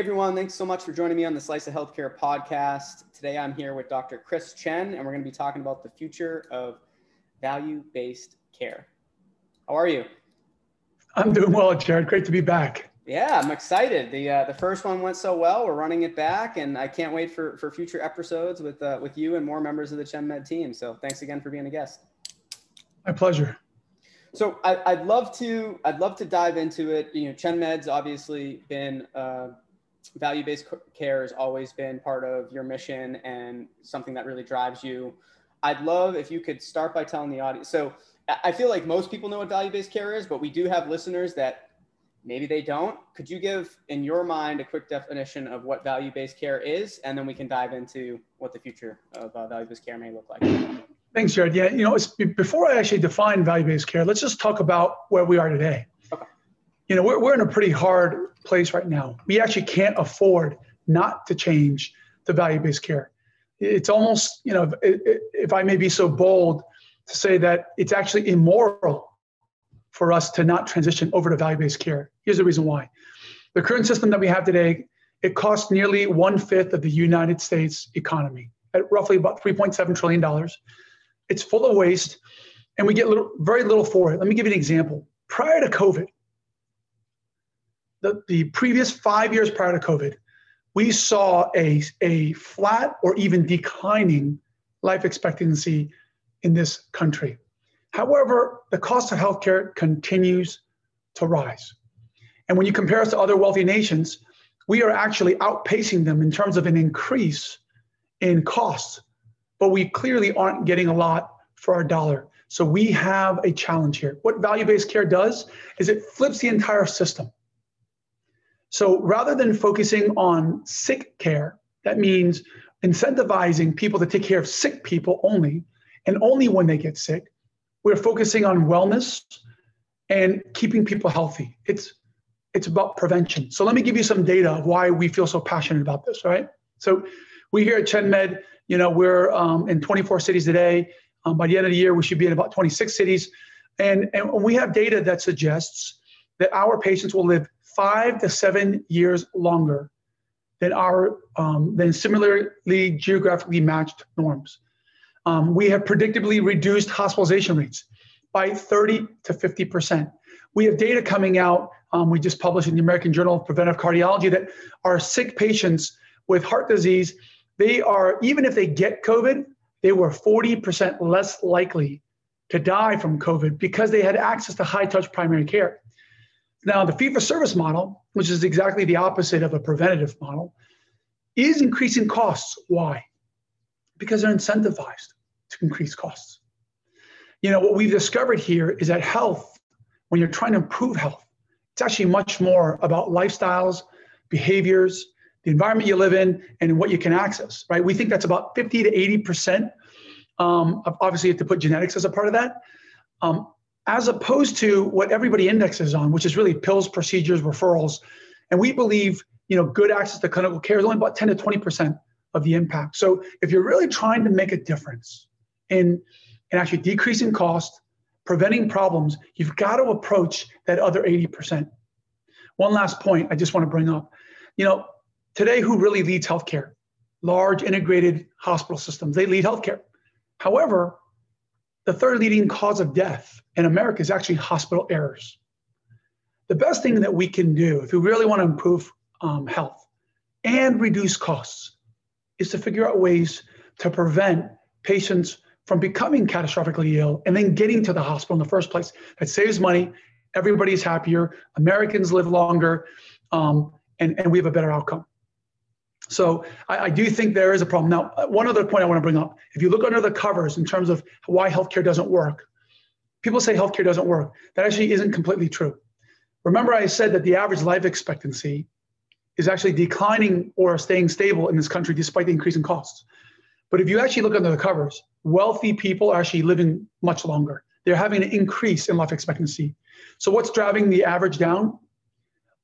Hey everyone, thanks so much for joining me on the Slice of Healthcare podcast. Today I'm here with Dr. Chris Chen, and we're going to be talking about the future of value based care. How are you? I'm doing well, Jared. Great to be back. Yeah, I'm excited. The uh, the first one went so well. We're running it back, and I can't wait for, for future episodes with uh, with you and more members of the ChenMed team. So thanks again for being a guest. My pleasure. So I, would love to I'd love to dive into it. You know, ChenMed's obviously been uh, value-based care has always been part of your mission and something that really drives you. I'd love if you could start by telling the audience. So I feel like most people know what value-based care is, but we do have listeners that maybe they don't. Could you give, in your mind, a quick definition of what value-based care is, and then we can dive into what the future of uh, value-based care may look like. Thanks, Jared. Yeah, you know, before I actually define value-based care, let's just talk about where we are today. Okay. You know, we're, we're in a pretty hard place right now. We actually can't afford not to change the value-based care. It's almost, you know, if, I may be so bold to say that it's actually immoral for us to not transition over to value-based care. Here's the reason why. The current system that we have today, it costs nearly one fifth of the United States economy at roughly about $3.7 trillion. It's full of waste, and we get little, very little for it. Let me give you an example. Prior to COVID, the, the previous five years prior to COVID, we saw a, a flat or even declining life expectancy in this country. However, the cost of healthcare continues to rise. And when you compare us to other wealthy nations, we are actually outpacing them in terms of an increase in costs, but we clearly aren't getting a lot for our dollar. So we have a challenge here. What value based care does is it flips the entire system. So rather than focusing on sick care, that means incentivizing people to take care of sick people only, and only when they get sick, we're focusing on wellness and keeping people healthy. It's it's about prevention. So let me give you some data of why we feel so passionate about this. Right. So we here at ChenMed, you know, we're um, in 24 cities today. Um, by the end of the year, we should be in about 26 cities, and and we have data that suggests that our patients will live five to seven years longer than our um, than similarly geographically matched norms. Um, we have predictably reduced hospitalization rates by 30 to 50 percent. We have data coming out. Um, we just published in the American Journal of Preventive Cardiology that our sick patients with heart disease, they are even if they get COVID, they were 40 percent less likely to die from COVID because they had access to high touch primary care. Now, the fee for service model, which is exactly the opposite of a preventative model, is increasing costs. Why? Because they're incentivized to increase costs. You know, what we've discovered here is that health, when you're trying to improve health, it's actually much more about lifestyles, behaviors, the environment you live in, and what you can access, right? We think that's about 50 to 80%. Um, obviously, you have to put genetics as a part of that. Um, as opposed to what everybody indexes on, which is really pills, procedures, referrals. And we believe, you know, good access to clinical care is only about 10 to 20% of the impact. So if you're really trying to make a difference in, in actually decreasing cost, preventing problems, you've got to approach that other 80%. One last point I just want to bring up. You know, today who really leads healthcare? Large integrated hospital systems, they lead healthcare. However, the third leading cause of death in America is actually hospital errors. The best thing that we can do if we really want to improve um, health and reduce costs is to figure out ways to prevent patients from becoming catastrophically ill and then getting to the hospital in the first place. That saves money, everybody's happier, Americans live longer, um, and, and we have a better outcome. So I, I, do think there is a problem. Now, uh, one other point I want to bring up if you look under the covers in terms of why healthcare doesn't work, people say healthcare doesn't work. That actually isn't completely true. Remember, I said that the average life expectancy is actually declining or staying stable in this country despite the increase in costs. But if you actually look under the covers, wealthy people are actually living much longer. They're having an increase in life expectancy. So, what's driving the average down?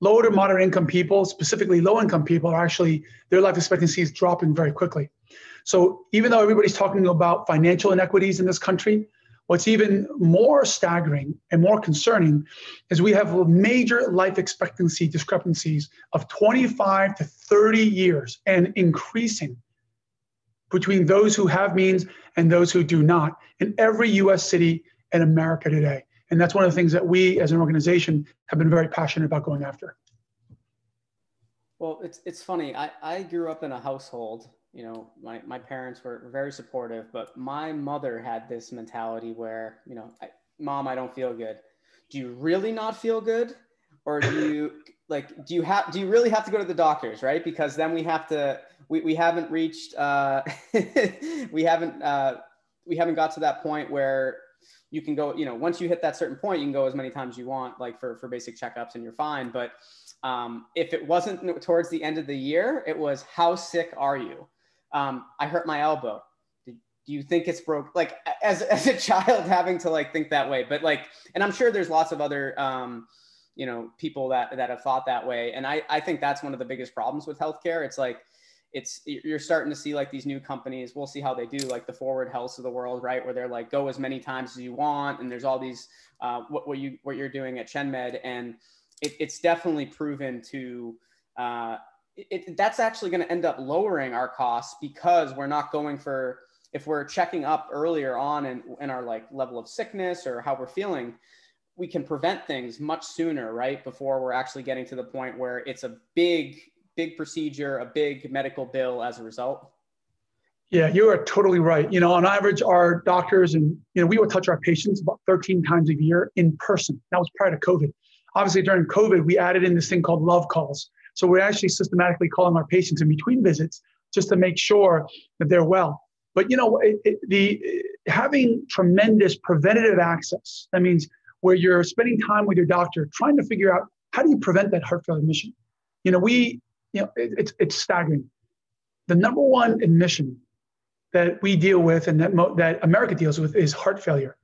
Low to moderate income people, specifically low income people, are actually their life expectancy is dropping very quickly. So even though everybody's talking about financial inequities in this country, What's even more staggering and more concerning is we have major life expectancy discrepancies of 25 to 30 years and increasing between those who have means and those who do not in every US city in America today. And that's one of the things that we as an organization have been very passionate about going after. Well, it's, it's funny. I, I grew up in a household you know, my, my parents were very supportive, but my mother had this mentality where, you know, I, mom, I don't feel good. Do you really not feel good? Or do you like, do you have, do you really have to go to the doctors? Right. Because then we have to, we, we haven't reached, uh, we haven't, uh, we haven't got to that point where you can go, you know, once you hit that certain point, you can go as many times you want, like for, for basic checkups and you're fine. But um, if it wasn't towards the end of the year, it was how sick are you? um, I hurt my elbow. Do you think it's broke? Like as, as a child having to like think that way, but like, and I'm sure there's lots of other, um, you know, people that, that have thought that way. And I, I think that's one of the biggest problems with healthcare. It's like, it's, you're starting to see like these new companies, we'll see how they do like the forward health of the world, right. Where they're like, go as many times as you want. And there's all these, uh, what, what you, what you're doing at ChenMed. And it, it's definitely proven to, uh, it, that's actually going to end up lowering our costs because we're not going for if we're checking up earlier on in, in our like level of sickness or how we're feeling we can prevent things much sooner right before we're actually getting to the point where it's a big big procedure a big medical bill as a result yeah you are totally right you know on average our doctors and you know we would touch our patients about 13 times a year in person that was prior to covid obviously during covid we added in this thing called love calls so we're actually systematically calling our patients in between visits just to make sure that they're well. But you know, it, it, the having tremendous preventative access. That means where you're spending time with your doctor, trying to figure out how do you prevent that heart failure admission. You know, we, you know, it, it's it's staggering. The number one admission that we deal with and that mo- that America deals with is heart failure.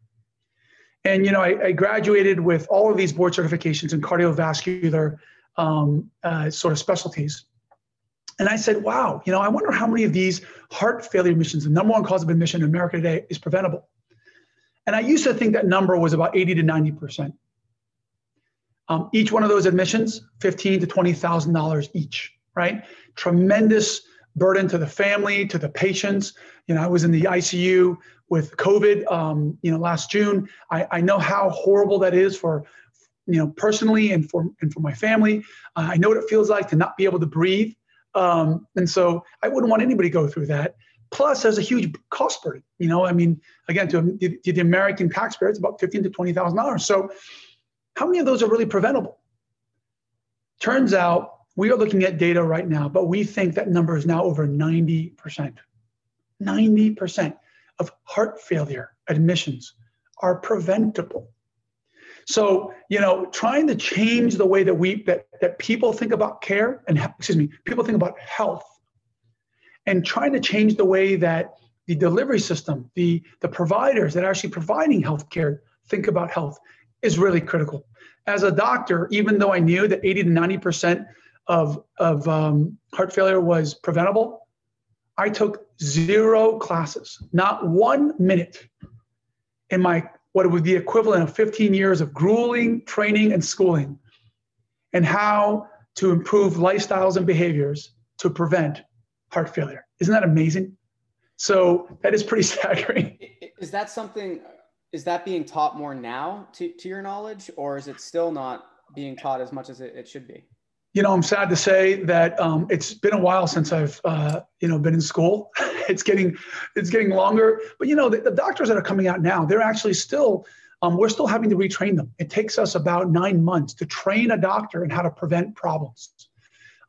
And you know, I, I graduated with all of these board certifications in cardiovascular um, uh, sort of specialties. And I said, wow, you know, I wonder how many of these heart failure admissions, the number one cause of admission in America today, is preventable. And I used to think that number was about 80 to 90%. Um, each one of those admissions, fifteen to twenty thousand dollars each, right? Tremendous burden to the family, to the patients. You know, I was in the ICU with COVID, um, you know, last June. I, I know how horrible that is for you know, personally and for and for my family. Uh, I know what it feels like to not be able to breathe, um, and so I wouldn't want anybody to go through that. Plus, there's a huge cost burden. You know, I mean, again, to, to the American taxpayer, it's about fifteen to twenty thousand dollars. So, how many of those are really preventable? Turns out we are looking at data right now, but we think that number is now over ninety percent. Ninety percent of heart failure admissions are preventable. So, you know, trying to change the way that we that, that people think about care and excuse me, people think about health and trying to change the way that the delivery system, the the providers that are actually providing health care think about health is really critical. As a doctor, even though I knew that 80 to 90% of, of um, heart failure was preventable, I took zero classes, not one minute in my what would be equivalent of 15 years of grueling training and schooling and how to improve lifestyles and behaviors to prevent heart failure. Isn't that amazing? So that is pretty staggering. Is that something, is that being taught more now to, to your knowledge, or is it still not being taught as much as it, it should be? you know, I'm sad to say that um, it's been a while since I've, uh, you know, been in school. it's getting, it's getting longer. But you know, the, the, doctors that are coming out now, they're actually still, um, we're still having to retrain them. It takes us about nine months to train a doctor in how to prevent problems,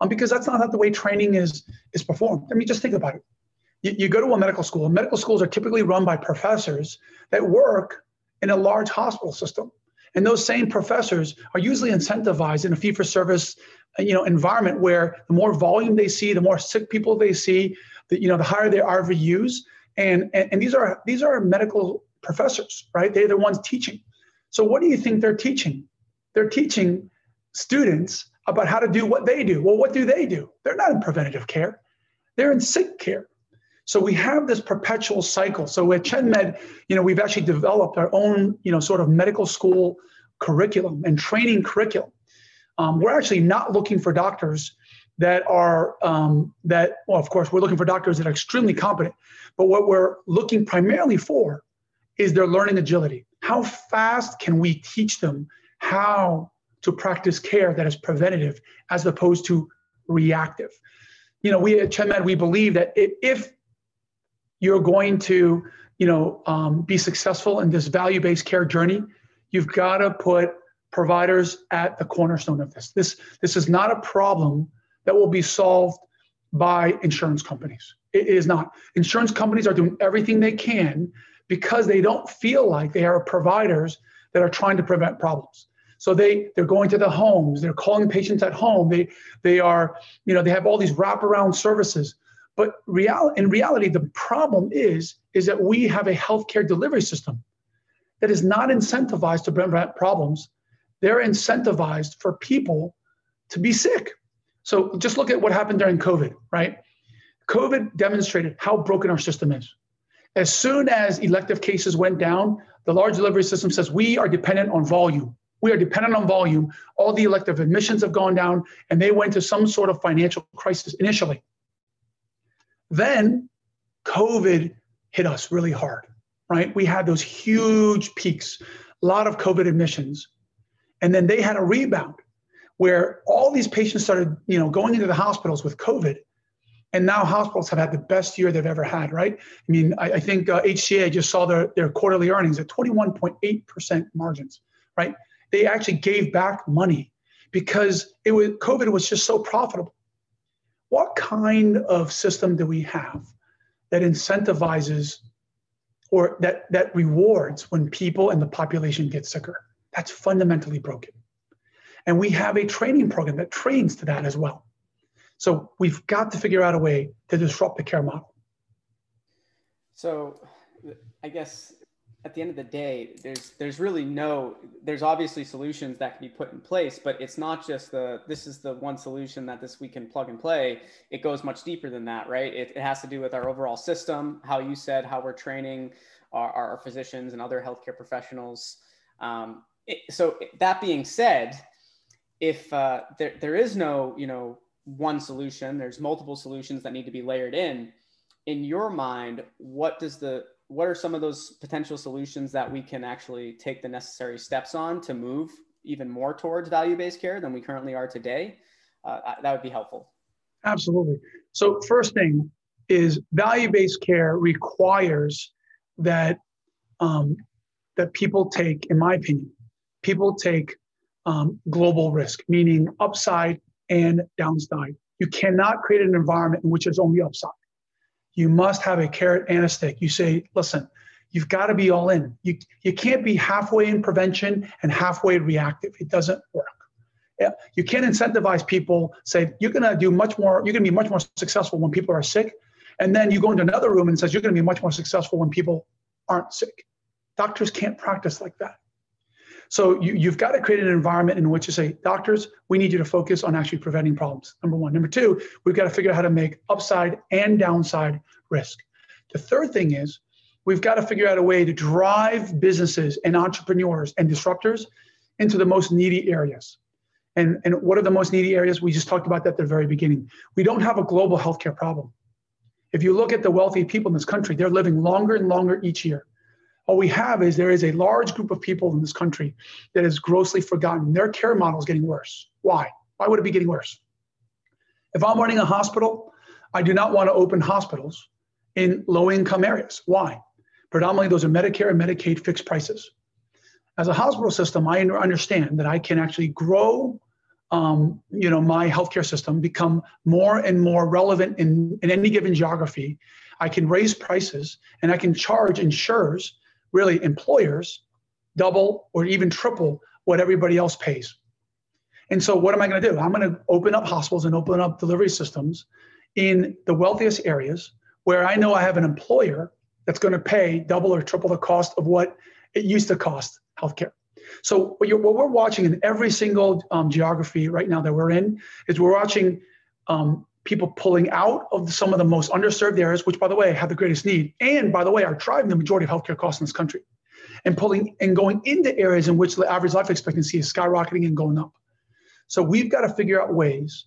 um, because that's not the way training is is performed. I mean, just think about it. You, you go to a medical school. Medical schools are typically run by professors that work in a large hospital system. And those same professors are usually incentivized in a fee for service uh, you know environment where the more volume they see, the more sick people they see, the, you know the higher their RVUs. And, and and these are these are medical professors, right? They're the ones teaching. So what do you think they're teaching? They're teaching students about how to do what they do. Well, what do they do? They're not in preventative care. They're in sick care. So we have this perpetual cycle. So at ChenMed, you know, we've actually developed our own, you know, sort of medical school curriculum and training curriculum. Um, we're actually not looking for doctors that are um, that. Well, of course, we're looking for doctors that are extremely competent. But what we're looking primarily for is their learning agility. How fast can we teach them how to practice care that is preventative as opposed to reactive? You know, we at ChenMed, we believe that if you're going to, you know, um, be successful in this value-based care journey, you've got to put providers at the cornerstone of this. This this is not a problem that will be solved by insurance companies. It is not. Insurance companies are doing everything they can because they don't feel like they are providers that are trying to prevent problems. So they they're going to the homes, they're calling patients at home. They they are you know they have all these wraparound services. But real, in reality, the problem is, is that we have a healthcare delivery system that is not incentivized to prevent problems. They're incentivized for people to be sick. So just look at what happened during COVID, right? COVID demonstrated how broken our system is. As soon as elective cases went down, the large delivery system says we are dependent on volume. We are dependent on volume. All the elective admissions have gone down, and they went to some sort of financial crisis initially. Then COVID hit us really hard, right? We had those huge peaks, a lot of COVID admissions. And then they had a rebound where all these patients started, you know, going into the hospitals with COVID. And now hospitals have had the best year they've ever had, right? I mean, I, I think uh, HCA just saw their, their quarterly earnings at 21.8% margins, right? They actually gave back money because it was COVID was just so profitable what kind of system do we have that incentivizes or that, that rewards when people and the population get sicker? That's fundamentally broken. And we have a training program that trains to that as well. So we've got to figure out a way to disrupt the care model. So I guess at the end of the day, there's there's really no there's obviously solutions that can be put in place, but it's not just the this is the one solution that this we can plug and play. It goes much deeper than that, right? It, it has to do with our overall system, how you said how we're training our, our physicians and other healthcare professionals. Um, it, so that being said, if uh, there there is no you know one solution, there's multiple solutions that need to be layered in. In your mind, what does the what are some of those potential solutions that we can actually take the necessary steps on to move even more towards value-based care than we currently are today? Uh, that would be helpful. Absolutely. So first thing is value-based care requires that um, that people take, in my opinion, people take um, global risk, meaning upside and downside. You cannot create an environment in which there's only upside you must have a carrot and a stick. You say, listen, you've got to be all in. You, you can't be halfway in prevention and halfway reactive. It doesn't work. Yeah, you can't incentivize people, say, you're going to do much more, you're going to be much more successful when people are sick. And then you go into another room and says, you're going to be much more successful when people aren't sick. Doctors can't practice like that. So you, you've got to create an environment in which you say, doctors, we need you to focus on actually preventing problems. Number one. Number two, we've got to figure out how to make upside and downside risk. The third thing is we've got to figure out a way to drive businesses and entrepreneurs and disruptors into the most needy areas. And, and what are the most needy areas? We just talked about that at the very beginning. We don't have a global healthcare problem. If you look at the wealthy people in this country, they're living longer and longer each year. What we have is there is a large group of people in this country that is grossly forgotten. Their care model is getting worse. Why? Why would it be getting worse? If I'm running a hospital, I do not want to open hospitals in low income areas. Why? Predominantly, those are Medicare and Medicaid fixed prices. As a hospital system, I understand that I can actually grow um, you know, my healthcare system, become more and more relevant in, in any given geography. I can raise prices and I can charge insurers really employers double or even triple what everybody else pays. And so, what am I going to do? I'm going to open up hospitals and open up delivery systems in the wealthiest areas where I know I have an employer that's going to pay double or triple the cost of what it used to cost healthcare. So, what, what we're watching in every single um, geography right now that we're in is we're watching um, people pulling out of some of the most underserved areas, which by the way have the greatest need, and by the way are driving the majority of healthcare costs in this country, and pulling and going into areas in which the average life expectancy is skyrocketing and going up. So we've got to figure out ways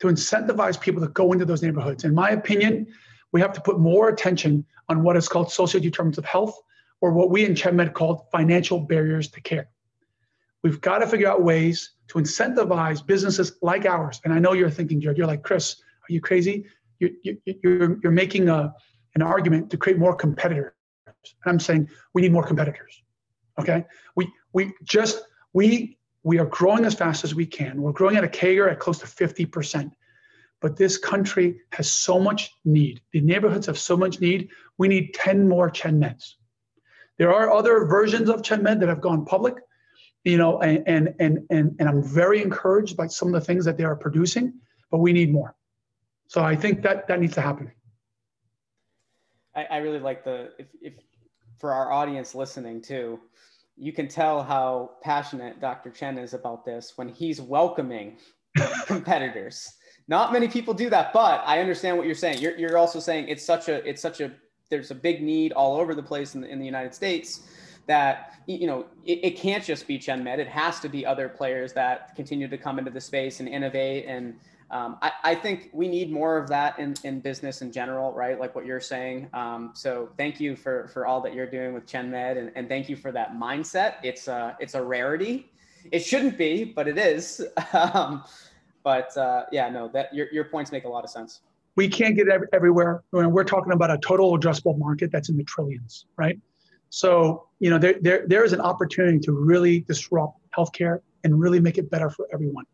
to incentivize people to go into those neighborhoods. In my opinion, we have to put more attention on what is called social determinants of health, or what we in ChenMed called financial barriers to care. We've got to figure out ways to incentivize businesses like ours. And I know you're thinking, Jared, you're like, Chris, are you crazy? You're, you're, you're making a, an argument to create more competitors. And I'm saying we need more competitors. Okay. We, we just, we, we are growing as fast as we can. We're growing at a CAGR at close to 50%. But this country has so much need. The neighborhoods have so much need. We need 10 more Chen ChenMeds. There are other versions of ChenMed that have gone public, you know, and, and, and, and, and I'm very encouraged by some of the things that they are producing, but we need more. So I think that that needs to happen. I, I really like the, if, if for our audience listening too, you can tell how passionate Dr. Chen is about this when he's welcoming competitors. Not many people do that, but I understand what you're saying. You're, you're also saying it's such a it's such a there's a big need all over the place in the, in the United States that you know it, it can't just be Chen Med. It has to be other players that continue to come into the space and innovate and um, I, I, think we need more of that in, in business in general, right? Like what you're saying. Um, so thank you for, for all that you're doing with ChenMed and, and thank you for that mindset. It's a, it's a rarity. It shouldn't be, but it is. um, but uh, yeah, no, that your, your points make a lot of sense. We can't get everywhere. We're talking about a total addressable market that's in the trillions, right? So, you know, there, there, there is an opportunity to really disrupt healthcare and really make it better for everyone.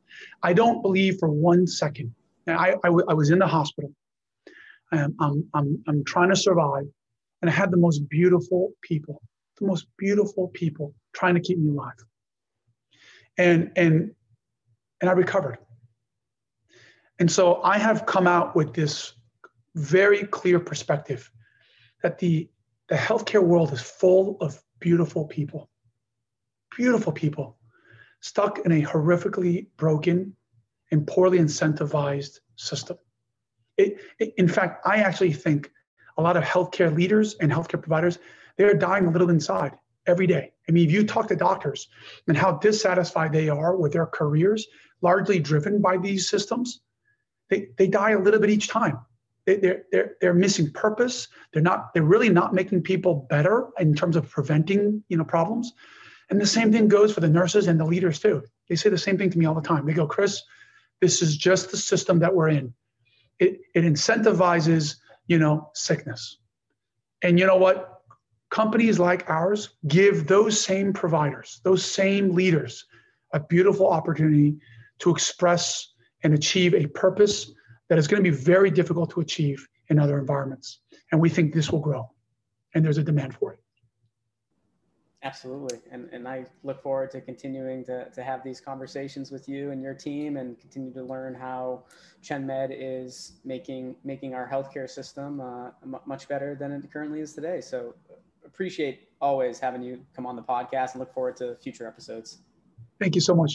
I don't believe for one second. I, I, w- I was in the hospital. Um, I'm, I'm, I'm trying to survive. And I had the most beautiful people, the most beautiful people trying to keep me alive. And, and, and I recovered. And so I have come out with this very clear perspective that the, the healthcare world is full of beautiful people, beautiful people stuck in a horrifically broken and poorly incentivized system. It, it, in fact, I actually think a lot of healthcare leaders and healthcare providers, they're dying a little inside every day. I mean, if you talk to doctors and how dissatisfied they are with their careers, largely driven by these systems, they, they die a little bit each time. They, they're, they're, they're missing purpose. They're not, they're really not making people better in terms of preventing, you know, problems. And the same thing goes for the nurses and the leaders too. They say the same thing to me all the time. They go, Chris, this is just the system that we're in. It, it incentivizes, you know, sickness. And you know what? Companies like ours give those same providers, those same leaders, a beautiful opportunity to express and achieve a purpose that is going to be very difficult to achieve in other environments. And we think this will grow, and there's a demand for it. Absolutely. And, and I look forward to continuing to, to have these conversations with you and your team and continue to learn how ChenMed is making, making our healthcare system uh, much better than it currently is today. So appreciate always having you come on the podcast and look forward to future episodes. Thank you so much.